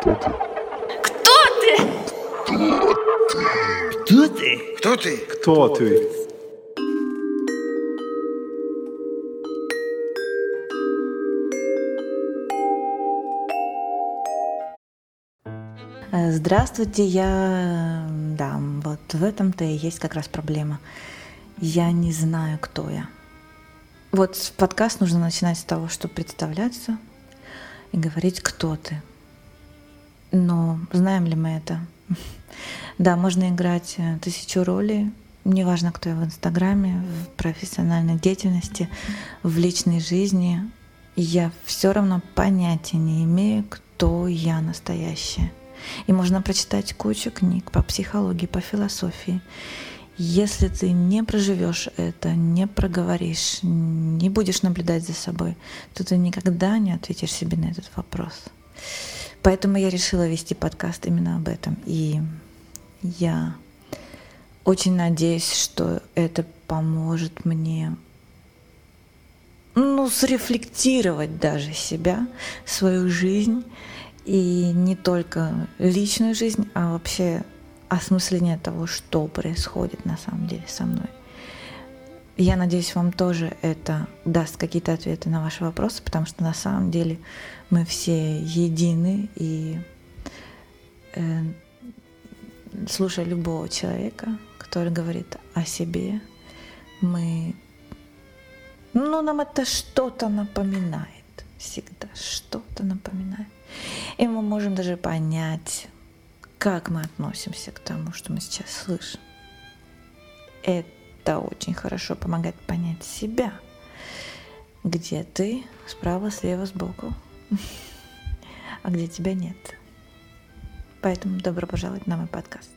Кто ты? Кто ты? Кто ты? Кто ты? Э, Здравствуйте, я... Да, вот в этом-то и есть как раз проблема. Я не знаю, кто я. Вот подкаст нужно начинать с того, чтобы представляться и говорить, кто ты. Но знаем ли мы это? Да, можно играть э, тысячу ролей, неважно, кто я в Инстаграме, в профессиональной деятельности, в личной жизни. Я все равно понятия не имею, кто я настоящая. И можно прочитать кучу книг по психологии, по философии. Если ты не проживешь это, не проговоришь, не будешь наблюдать за собой, то ты никогда не ответишь себе на этот вопрос. Поэтому я решила вести подкаст именно об этом. И я очень надеюсь, что это поможет мне ну, срефлектировать даже себя, свою жизнь, и не только личную жизнь, а вообще осмысление того, что происходит на самом деле со мной. Я надеюсь, вам тоже это даст какие-то ответы на ваши вопросы, потому что на самом деле мы все едины, и э, слушая любого человека, который говорит о себе, мы, ну, нам это что-то напоминает всегда, что-то напоминает. И мы можем даже понять, как мы относимся к тому, что мы сейчас слышим. Это очень хорошо помогает понять себя, где ты справа, слева, сбоку, а где тебя нет. Поэтому добро пожаловать на мой подкаст.